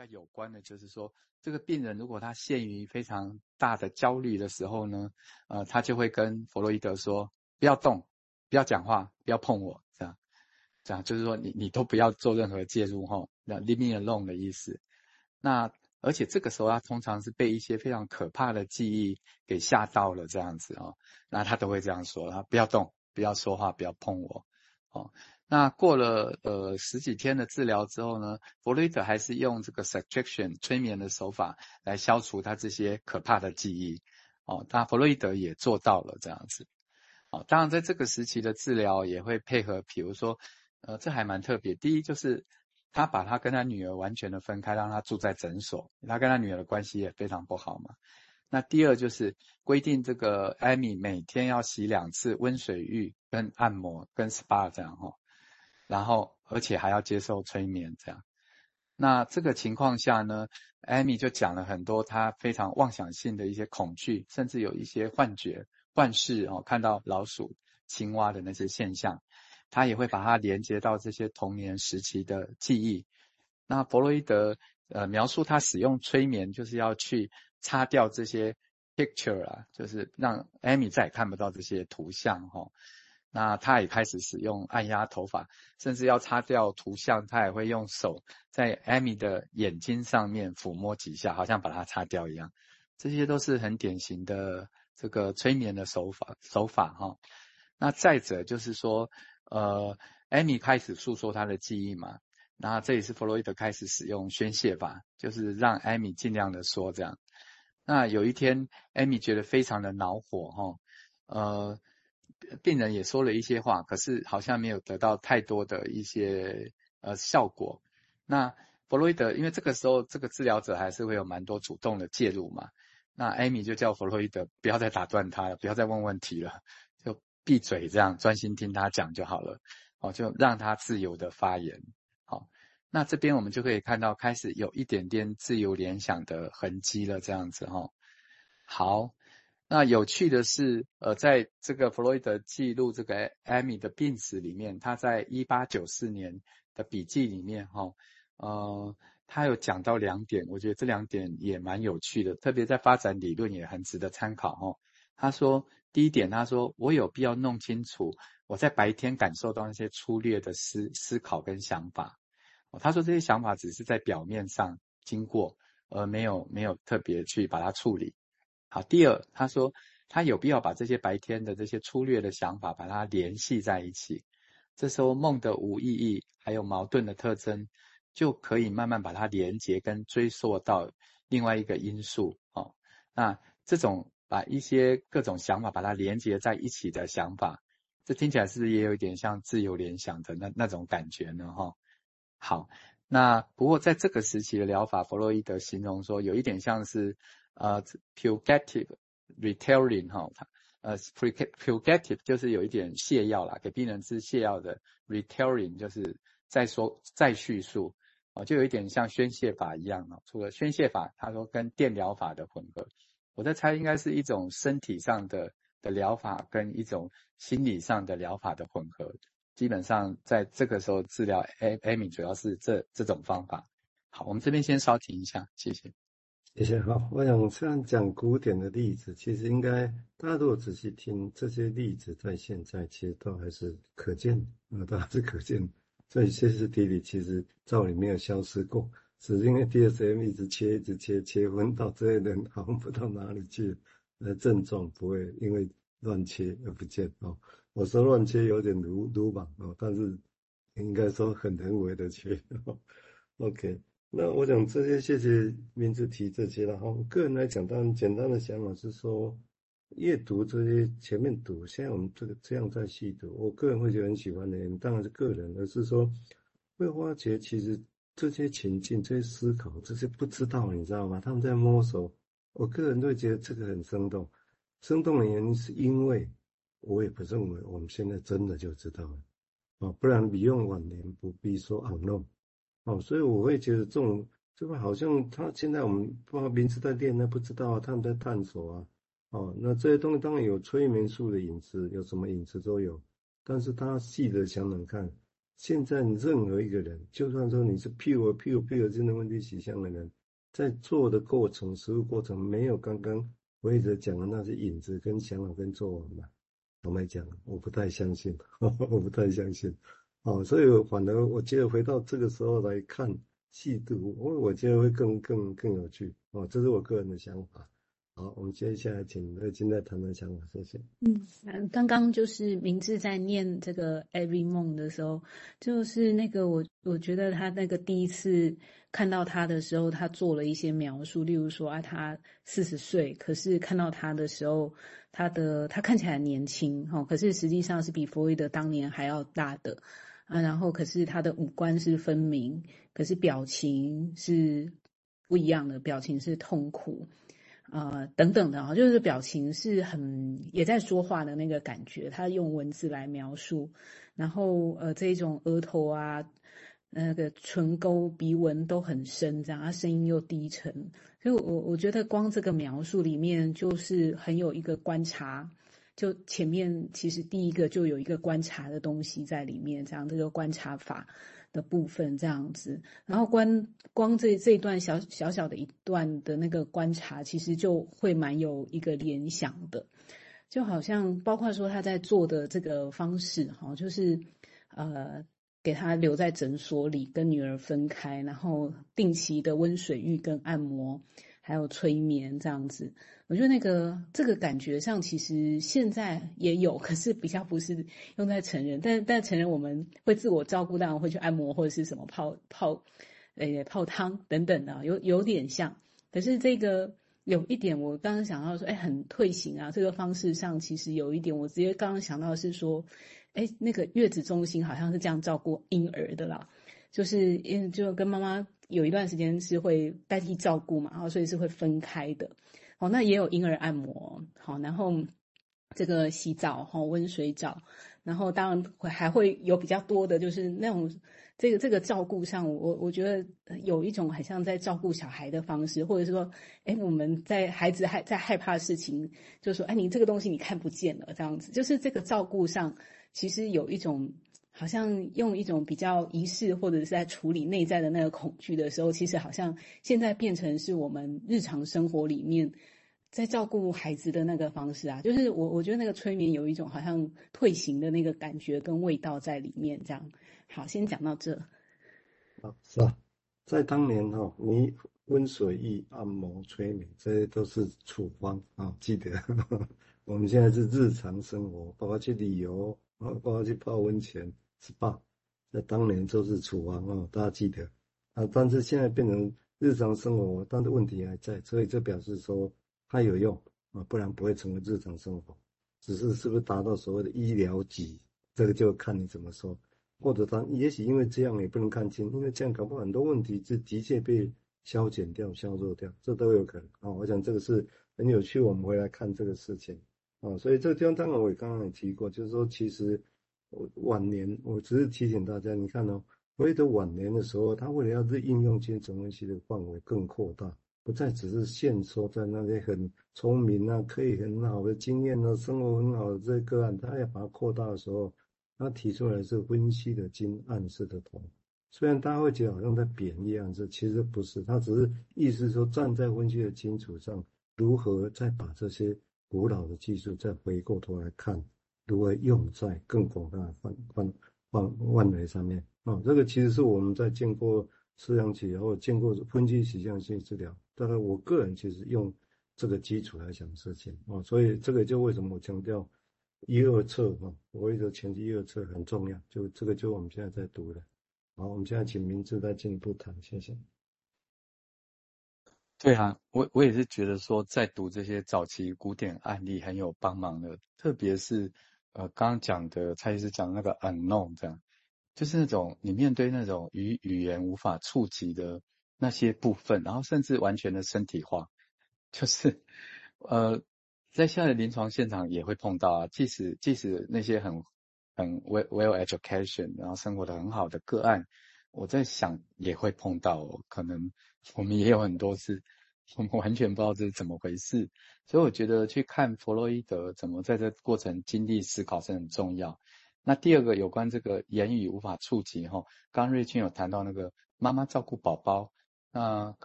较有关的，就是说这个病人如果他陷于非常大的焦虑的时候呢，呃，他就会跟弗洛伊德说：不要动，不要讲话，不要碰我，这样，这样就是说你你都不要做任何介入哈，那 leave me alone 的意思。那而且这个时候他通常是被一些非常可怕的记忆给吓到了，这样子哦，那他都会这样说：他不要动，不要说话，不要碰我，哦。那过了呃十几天的治疗之后呢，弗洛伊德还是用这个 subtraction 催眠的手法来消除他这些可怕的记忆。哦，那弗洛伊德也做到了这样子。哦，当然在这个时期的治疗也会配合，比如说，呃，这还蛮特别。第一就是他把他跟他女儿完全的分开，让他住在诊所，他跟他女儿的关系也非常不好嘛。那第二就是规定这个艾米每天要洗两次温水浴跟按摩跟 SPA 这样哈。然后，而且还要接受催眠，这样。那这个情况下呢，艾米就讲了很多她非常妄想性的一些恐惧，甚至有一些幻觉、幻视哦，看到老鼠、青蛙的那些现象，她也会把它连接到这些童年时期的记忆。那弗洛伊德呃描述他使用催眠，就是要去擦掉这些 picture 啊，就是让艾米再也看不到这些图像哈、那他也开始使用按压头发，甚至要擦掉图像，他也会用手在艾米的眼睛上面抚摸几下，好像把它擦掉一样。这些都是很典型的这个催眠的手法手法哈。那再者就是说，呃，艾米开始诉说她的记忆嘛，那这也是弗洛伊德开始使用宣泄法，就是让艾米尽量的说这样。那有一天，艾米觉得非常的恼火哈，呃。病人也说了一些话，可是好像没有得到太多的一些呃效果。那弗洛伊德，因为这个时候这个治疗者还是会有蛮多主动的介入嘛。那艾米就叫弗洛伊德不要再打断他了，不要再问问题了，就闭嘴这样专心听他讲就好了。哦，就让他自由的发言。好，那这边我们就可以看到开始有一点点自由联想的痕迹了，这样子哈、哦。好。那有趣的是，呃，在这个弗洛伊德记录这个艾米的病史里面，他在一八九四年的笔记里面，哈，呃，他有讲到两点，我觉得这两点也蛮有趣的，特别在发展理论也很值得参考，哈。他说，第一点，他说我有必要弄清楚我在白天感受到那些粗略的思思考跟想法，他说这些想法只是在表面上经过，而没有没有特别去把它处理。好，第二，他说他有必要把这些白天的这些粗略的想法把它联系在一起，这时候梦的无意义还有矛盾的特征就可以慢慢把它连接跟追溯到另外一个因素哦。那这种把一些各种想法把它连接在一起的想法，这听起来是不是也有一点像自由联想的那那种感觉呢？哈，好，那不过在这个时期的疗法，弗洛伊德形容说有一点像是。呃 p u g a t i v e retelling 哈，呃，purgative 就是有一点泻药啦，给病人吃泻药的 retelling 就是再说再叙述，哦，就有一点像宣泄法一样啊。除了宣泄法，他说跟电疗法的混合，我在猜应该是一种身体上的的疗法跟一种心理上的疗法的混合。基本上在这个时候治疗艾艾米主要是这这种方法。好，我们这边先稍停一下，谢谢。谢谢。好，我想虽然讲古典的例子，其实应该大家如果仔细听这些例子，在现在其实都还是可见啊，都还是可见。所以歇斯底里其实照理没有消失过，只是因为 DSM 一直切，一直切，切分到这些人好像不到哪里去，呃，症状不会因为乱切而不见哦。我说乱切有点鲁鲁莽哦，但是应该说很人为的切。哦、OK。那我想这些，谢谢名字提这些了哈。我个人来讲，当然简单的想法是说，阅读这些前面读，现在我们这个这样在细读，我个人会觉得很喜欢的，当然是个人，而是说会发觉其实这些情境、这些思考、这些不知道，你知道吗？他们在摸索。我个人会觉得这个很生动。生动的原因是因为我也不认为我们现在真的就知道了啊，不然彼用晚年不必说 unknown。哦，所以我会觉得这种这个好像他现在我们不知道名字在练，那不知道啊，他们在探索啊。哦，那这些东西当然有催眠术的影子，有什么影子都有。但是他细的想想看，现在任何一个人，就算说你是 pure pure pure 真的问题取向的人，在做的过程、实物过程，没有刚刚我一直讲的那些影子跟想法跟做法嘛？坦白讲，我不太相信，我不太相信。哦，所以反而我觉得回到这个时候来看细度，我我觉得会更更更有趣。哦，这是我个人的想法。好，我们接下来请乐金再谈谈想法，谢谢。嗯，刚刚就是明志在念这个 Every 梦的时候，就是那个我我觉得他那个第一次看到他的时候，他做了一些描述，例如说啊，他四十岁，可是看到他的时候，他的他看起来年轻哈，可是实际上是比弗洛伊德当年还要大的啊，然后可是他的五官是分明，可是表情是不一样的，表情是痛苦。呃，等等的啊，就是表情是很也在说话的那个感觉，他用文字来描述，然后呃，这种额头啊，那个唇沟、鼻纹都很深，这样，他声音又低沉，所以我我觉得光这个描述里面就是很有一个观察，就前面其实第一个就有一个观察的东西在里面，这样这个观察法。的部分这样子，然后观光这这一段小小小的一段的那个观察，其实就会蛮有一个联想的，就好像包括说他在做的这个方式哈，就是呃给他留在诊所里跟女儿分开，然后定期的温水浴跟按摩，还有催眠这样子。我觉得那个这个感觉上，其实现在也有，可是比较不是用在成人，但但成人我们会自我照顾，当然会去按摩或者是什么泡泡，呃泡汤等等的，有有点像。可是这个有一点，我刚刚想到说，哎，很退行啊。这个方式上其实有一点，我直接刚刚想到是说，哎，那个月子中心好像是这样照顾婴儿的啦，就是因就跟妈妈有一段时间是会代替照顾嘛，然后所以是会分开的。哦，那也有婴儿按摩，好，然后这个洗澡，哈，温水澡，然后当然会还会有比较多的，就是那种这个这个照顾上，我我觉得有一种很像在照顾小孩的方式，或者是说，哎，我们在孩子还在害怕的事情，就说，哎，你这个东西你看不见了，这样子，就是这个照顾上，其实有一种。好像用一种比较仪式，或者是在处理内在的那个恐惧的时候，其实好像现在变成是我们日常生活里面在照顾孩子的那个方式啊。就是我我觉得那个催眠有一种好像退行的那个感觉跟味道在里面。这样，好，先讲到这。啊，是啊，在当年哈，你温水浴、按摩、催眠，这些都是处方啊。记得，我们现在是日常生活，包括去旅游。啊，包括去泡温泉、SPA，在当年就是处方啊，大家记得啊。但是现在变成日常生活，但是问题还在，所以这表示说它有用啊，不然不会成为日常生活。只是是不是达到所谓的医疗级，这个就看你怎么说。或者他也许因为这样也不能看清，因为这样搞不好很多问题是的确被消减掉、削弱掉，这都有可能啊。我想这个是很有趣，我们回来看这个事情。啊，所以这个地方当然我也刚刚也提过，就是说其实晚年，我只是提醒大家，你看哦，弗洛伊德晚年的时候，他为了要是应用精神分析的范围更扩大，不再只是限缩在那些很聪明啊、可以很好的经验啊、生活很好的这些个案，他要把它扩大的时候，他提出来是分析的精暗示的同。虽然大家会觉得好像在贬义暗示，其实不是，他只是意思说站在分析的基础上，如何再把这些。古老的技术，再回过头来看，如何用在更广大的范范范范围上面啊？这个其实是我们在见过思想起以后，见过分析取向性治疗，当然我个人其实用这个基础来想事情啊，所以这个就为什么我强调一二册啊，我一直前期一二册很重要，就这个就我们现在在读的。好，我们现在请明志再进一步谈，谢谢。对啊，我我也是觉得说，在读这些早期古典案例很有帮忙的，特别是呃刚刚讲的蔡医师讲那个 unknown 这样，就是那种你面对那种语语言无法触及的那些部分，然后甚至完全的身体化，就是呃在现在的临床现场也会碰到啊，即使即使那些很很 well well education，然后生活的很好的个案。我在想也会碰到，哦可能我们也有很多次，我们完全不知道这是怎么回事，所以我觉得去看弗洛伊德怎么在这过程经历思考是很重要。那第二个有关这个言语无法触及哈，刚瑞君有谈到那个妈妈照顾宝宝，那刚